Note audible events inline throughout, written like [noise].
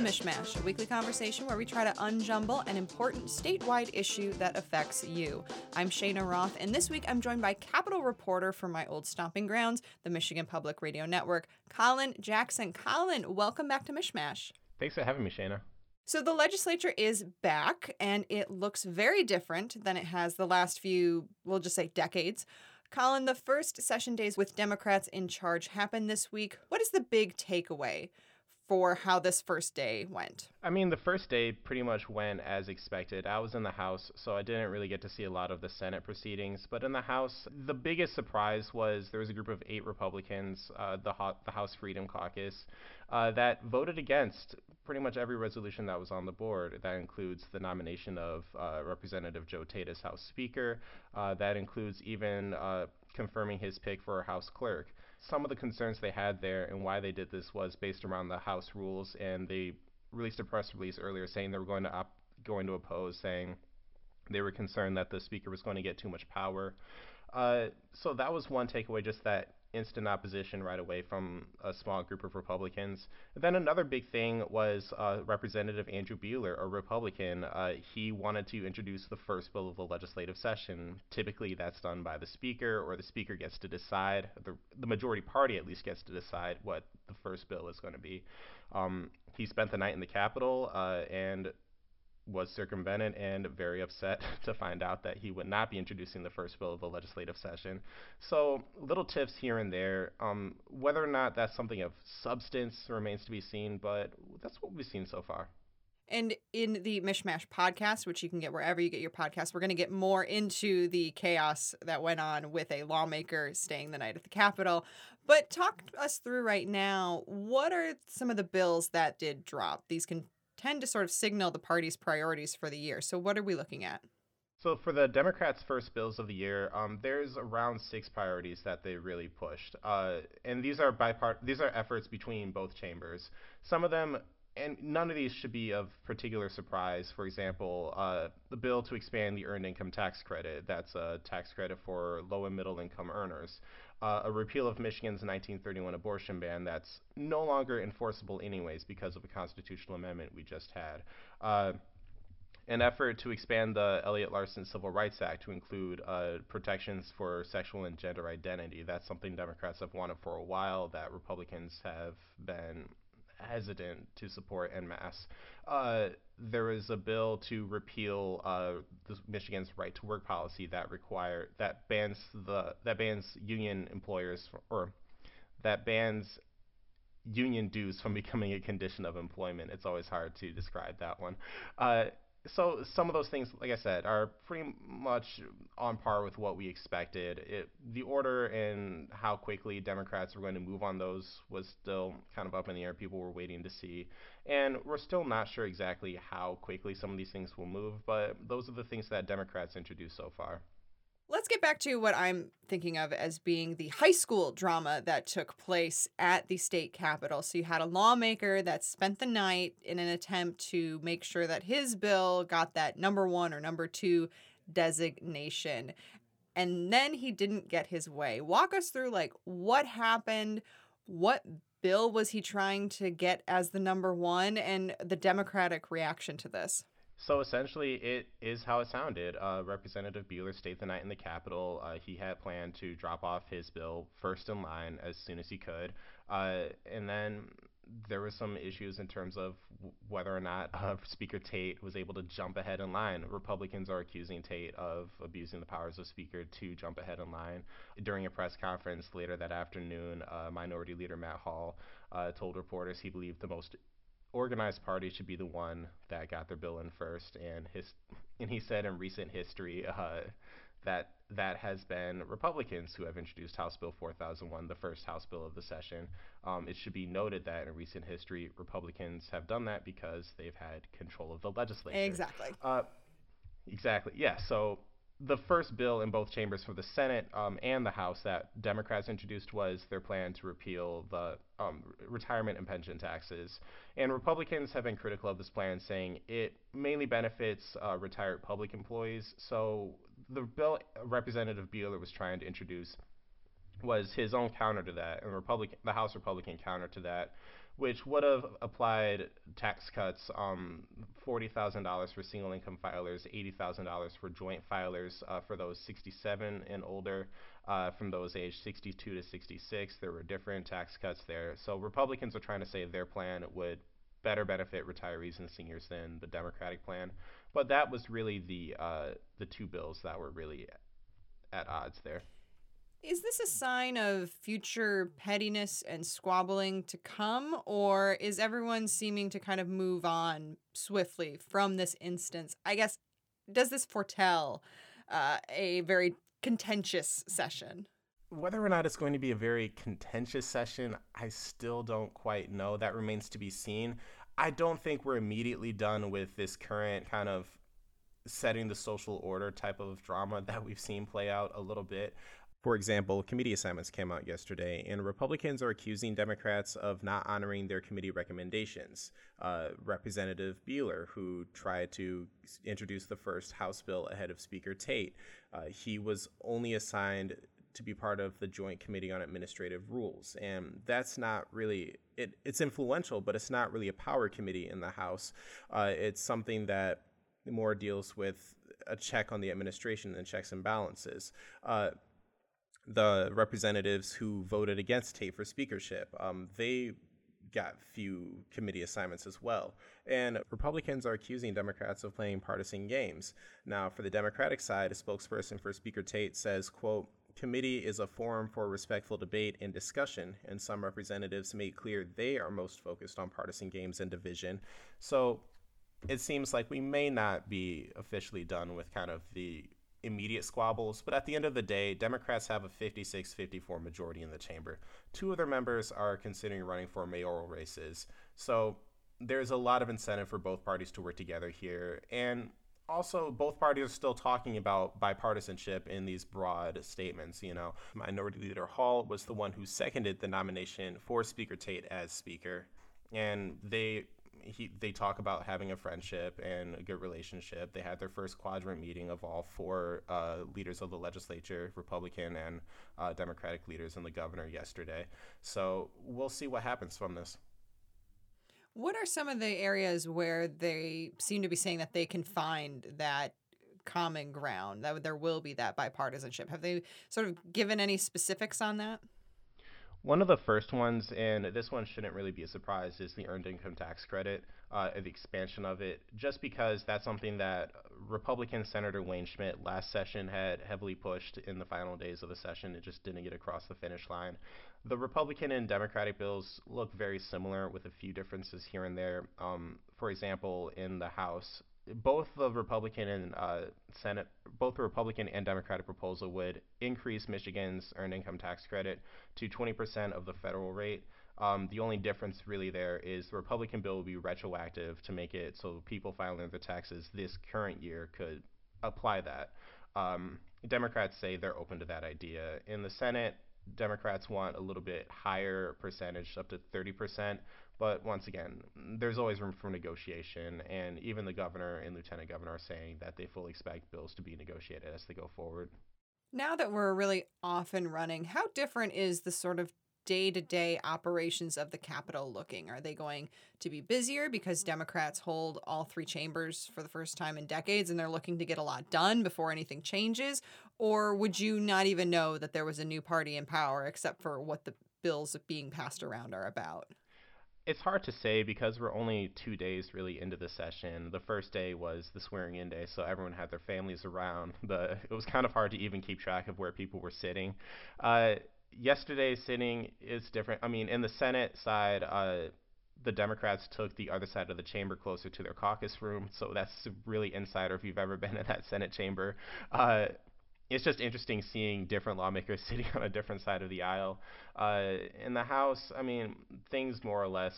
Mishmash, a weekly conversation where we try to unjumble an important statewide issue that affects you. I'm Shayna Roth, and this week I'm joined by Capitol reporter from my old stomping grounds, the Michigan Public Radio Network, Colin Jackson. Colin, welcome back to Mishmash. Thanks for having me, Shayna. So the legislature is back, and it looks very different than it has the last few, we'll just say, decades. Colin, the first session days with Democrats in charge happened this week. What is the big takeaway for how this first day went? I mean, the first day pretty much went as expected. I was in the House, so I didn't really get to see a lot of the Senate proceedings. But in the House, the biggest surprise was there was a group of eight Republicans, uh, the, Ho- the House Freedom Caucus, uh, that voted against pretty much every resolution that was on the board. That includes the nomination of uh, Representative Joe Tate as House Speaker. Uh, that includes even uh, confirming his pick for House Clerk some of the concerns they had there and why they did this was based around the House rules, and they released a press release earlier saying they were going to op- going to oppose, saying they were concerned that the speaker was going to get too much power. Uh, so that was one takeaway, just that instant opposition right away from a small group of Republicans. And then another big thing was uh, Representative Andrew Beeler, a Republican. Uh, he wanted to introduce the first bill of the legislative session. Typically, that's done by the Speaker, or the Speaker gets to decide. The, the majority party, at least, gets to decide what the first bill is going to be. Um, he spent the night in the Capitol, uh, and was circumvented and very upset [laughs] to find out that he would not be introducing the first bill of the legislative session. So, little tips here and there. Um, whether or not that's something of substance remains to be seen, but that's what we've seen so far. And in the Mishmash podcast, which you can get wherever you get your podcast, we're going to get more into the chaos that went on with a lawmaker staying the night at the Capitol. But talk us through right now what are some of the bills that did drop? These can tend to sort of signal the party's priorities for the year. So, what are we looking at? So for the Democrats' first bills of the year, um, there's around six priorities that they really pushed, uh, and these are bipart- these are efforts between both chambers. Some of them, and none of these should be of particular surprise. For example, uh, the bill to expand the earned income tax credit. That's a tax credit for low and middle income earners uh, a repeal of Michigan's 1931 abortion ban that's no longer enforceable, anyways, because of a constitutional amendment we just had. Uh, an effort to expand the Elliott Larsen Civil Rights Act to include uh, protections for sexual and gender identity. That's something Democrats have wanted for a while that Republicans have been hesitant to support en masse. Uh, a bill to repeal uh, Michigan's right to work policy that require that bans the that bans union employers or that bans union dues from [laughs] becoming a condition of employment. It's always hard to describe that one. Uh, so some of those things, like I said, are pretty much on par with what we expected. It, the order and how quickly Democrats were going to move on those was still kind of up in the air. People were waiting to see, and we're still not sure exactly how quickly some of these things will move. But those are the things that Democrats introduced so far. Let's get back to what I'm thinking of as being the high school drama that took place at the state capitol. So you had a lawmaker that spent the night in an attempt to make sure that his bill got that number one or number two designation. And then he didn't get his way. Walk us through like what happened, what bill was he trying to get as the number one, and the Democratic reaction to this? So essentially, it is how it sounded. Uh, Representative Beeler stayed the night in the Capitol. Uh, he had planned to drop off his bill first in line as soon as he could. Uh, and then there were some issues in terms of whether or not uh, [laughs] Speaker Tate was able to jump ahead in line. Republicans are accusing Tate of abusing the powers of Speaker to jump ahead in line. During a press conference later that afternoon, uh, Minority Leader Matt Hall uh, told reporters he believed the most organized party should be the one that got their bill in first. And his and he said in recent history uh, that that has been Republicans who have introduced House Bill 4001, the first House bill of the session. Um, it should be noted that in recent history, Republicans have done that because they've had control of the legislature. Exactly. Uh, exactly. Yeah. So the first bill in both chambers for the Senate um, and the House that Democrats introduced was their plan to repeal the um, retirement and pension taxes. And Republicans have been critical of this plan, saying it mainly benefits uh, retired public employees. So the bill Representative Beeler was trying to introduce was his own counter to that, and Republican, the House Republican counter to that, which would have applied tax cuts, um, forty thousand dollars for single income filers, eighty thousand dollars for joint filers uh, for those 67 and older. Uh, from those aged 62 to 66, there were different tax cuts there. So Republicans are trying to say their plan would better benefit retirees and seniors than the Democratic plan. But that was really the uh, the two bills that were really at odds there. Is this a sign of future pettiness and squabbling to come, or is everyone seeming to kind of move on swiftly from this instance? I guess, does this foretell uh, a very contentious session? Whether or not it's going to be a very contentious session, I still don't quite know. That remains to be seen. I don't think we're immediately done with this current kind of setting the social order type of drama that we've seen play out a little bit. For example, committee assignments came out yesterday, and Republicans are accusing Democrats of not honoring their committee recommendations. Uh, Representative Beeler, who tried to introduce the first House bill ahead of Speaker Tate, uh, he was only assigned to be part of the Joint Committee on Administrative Rules, and that's not really it, it's influential, but it's not really a power committee in the House. Uh, it's something that more deals with a check on the administration than checks and balances. Uh, the representatives who voted against Tate for speakership, um, they got few committee assignments as well. And Republicans are accusing Democrats of playing partisan games. Now, for the Democratic side, a spokesperson for Speaker Tate says, quote, committee is a forum for respectful debate and discussion, and some representatives made clear they are most focused on partisan games and division. So it seems like we may not be officially done with kind of the immediate squabbles, but at the end of the day, Democrats have a 56 54 majority in the chamber. Two of their members are considering running for mayoral races. So there's a lot of incentive for both parties to work together here. And also, both parties are still talking about bipartisanship in these broad statements. You know, Minority Leader Hall was the one who seconded the nomination for Speaker Tate as Speaker. And they he they talk about having a friendship and a good relationship. They had their first quadrant meeting of all four uh, leaders of the legislature, Republican and uh, Democratic leaders, and the governor yesterday. So we'll see what happens from this. What are some of the areas where they seem to be saying that they can find that common ground, that there will be that bipartisanship? Have they sort of given any specifics on that? One of the first ones, and this one shouldn't really be a surprise, is the earned income tax credit, uh, the expansion of it, just because that's something that Republican Senator Wayne Schmidt last session had heavily pushed in the final days of the session. It just didn't get across the finish line. The Republican and Democratic bills look very similar with a few differences here and there. Um, for example, in the House, both the Republican and uh, Senate, both the Republican and Democratic proposal would increase Michigan's earned income tax credit to 20% of the federal rate. Um, the only difference really there is the Republican bill will be retroactive to make it so people filing their taxes this current year could apply that. Um, Democrats say they're open to that idea. In the Senate, Democrats want a little bit higher percentage, up to 30%. But once again, there's always room for negotiation, and even the governor and lieutenant governor are saying that they fully expect bills to be negotiated as they go forward. Now that we're really off and running, how different is the sort of day to day operations of the Capitol looking? Are they going to be busier because Democrats hold all three chambers for the first time in decades and they're looking to get a lot done before anything changes? Or would you not even know that there was a new party in power except for what the bills being passed around are about? It's hard to say because we're only two days really into the session. The first day was the swearing in day, so everyone had their families around. [laughs] The it was kind of hard to even keep track of where people were sitting. Uh, yesterday's sitting is different. I mean, in the Senate side, uh, the Democrats took the other side of the chamber closer to their caucus room, so that's really insider if you've ever been in that Senate chamber. Uh, it's just interesting seeing different lawmakers [laughs] sitting on a different side of the aisle. Uh, in the House, I mean, things more or less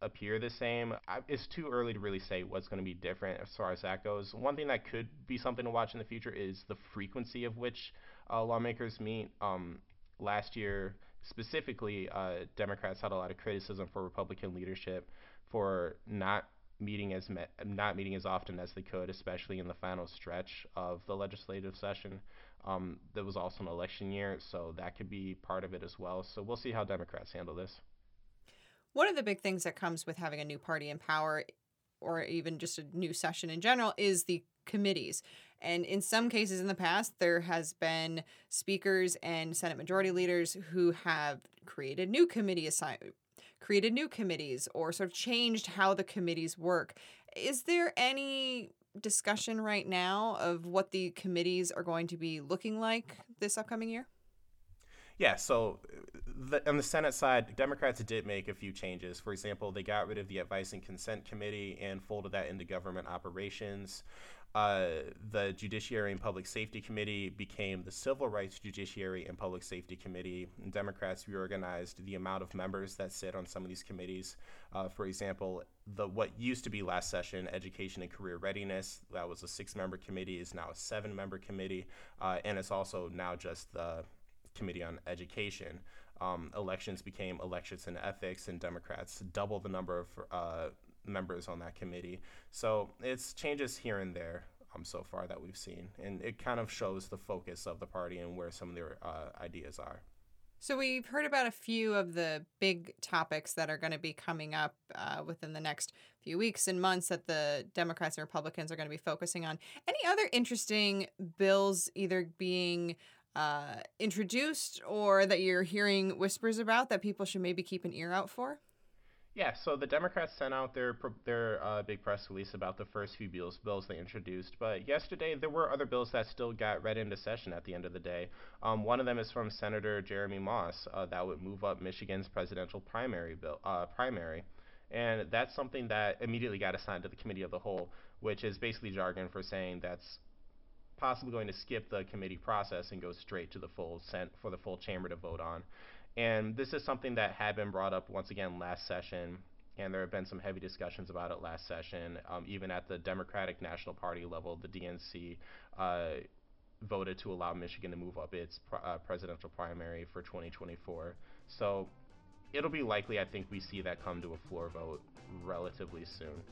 appear the same. I, it's too early to really say what's going to be different as far as that goes. One thing that could be something to watch in the future is the frequency of which uh, lawmakers meet. Um, last year, specifically, uh, Democrats had a lot of criticism for Republican leadership for not meeting as me- not meeting as often as they could, especially in the final stretch of the legislative session. Um, was also an election year, so that could be part of it as well. So we'll see how Democrats handle this. One of the big things that comes with having a new party in power, or even just a new session in general, is the committees. And in some cases in the past, there has been speakers and Senate majority leaders who have created new committee assign created new committees or sort of changed how the committees work. Is there any discussion right now of what the committees are going to be looking like this upcoming year? Yeah, so the, on the Senate side, Democrats did make a few changes. For example, they got rid of the Advice and Consent Committee and folded that into government operations. Uh, the Judiciary and Public Safety Committee became the Civil Rights Judiciary and Public Safety Committee. And Democrats reorganized the amount of members that sit on some of these committees. Uh, for example, the what used to be last session, Education and Career Readiness, that was a six-member committee, is now a seven-member committee, uh, and it's also now just the Committee on Education. Um, elections became Elections and Ethics, and Democrats double the number of uh, members on that committee. So it's changes here and there um, so far that we've seen, and it kind of shows the focus of the party and where some of their uh, ideas are. So we've heard about a few of the big topics that are going to be coming up uh, within the next few weeks and months that the Democrats and Republicans are going to be focusing on. Any other interesting bills either being uh, introduced or that you're hearing whispers about that people should maybe keep an ear out for? Yeah, so the Democrats sent out their their uh, big press release about the first few bills bills they introduced, but yesterday there were other bills that still got read into session at the end of the day. Um, one of them is from Senator Jeremy Moss uh, that would move up Michigan's presidential primary bill uh, primary, and that's something that immediately got assigned to the committee of the whole, which is basically jargon for saying that's possibly going to skip the committee process and go straight to the full sent for the full chamber to vote on. And this is something that had been brought up once again last session, and there have been some heavy discussions about it last session. Um, even at the Democratic National Party level, the DNC uh, voted to allow Michigan to move up its pr- uh, presidential primary for 2024. So it'll be likely, I think, we see that come to a floor vote relatively soon.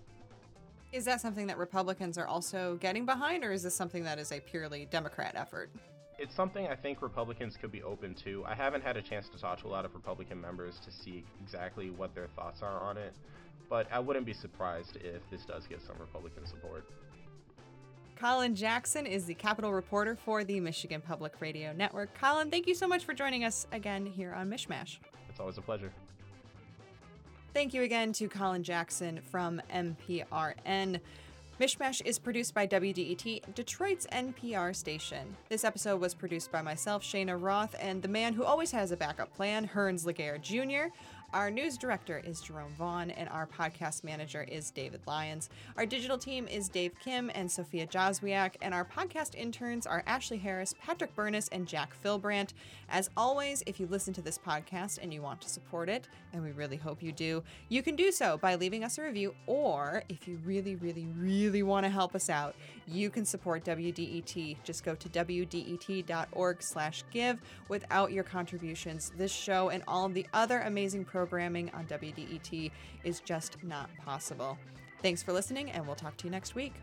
Is that something that Republicans are also getting behind, or is this something that is a purely Democrat effort? It's something I think Republicans could be open to. I haven't had a chance to talk to a lot of Republican members to see exactly what their thoughts are on it, but I wouldn't be surprised if this does get some Republican support. Colin Jackson is the Capitol reporter for the Michigan Public Radio Network. Colin, thank you so much for joining us again here on Mishmash. It's always a pleasure. Thank you again to Colin Jackson from MPRN. Mishmash is produced by WDET, Detroit's NPR station. This episode was produced by myself, Shayna Roth, and the man who always has a backup plan, Hearns Laguerre Jr. Our news director is Jerome Vaughn, and our podcast manager is David Lyons. Our digital team is Dave Kim and Sophia Jozwiak, and our podcast interns are Ashley Harris, Patrick Burness, and Jack Philbrandt. As always, if you listen to this podcast and you want to support it, and we really hope you do, you can do so by leaving us a review, or if you really, really, really want to help us out, you can support WDET. Just go to wdet.org slash give. Without your contributions, this show and all the other amazing programming on WDET is just not possible. Thanks for listening, and we'll talk to you next week.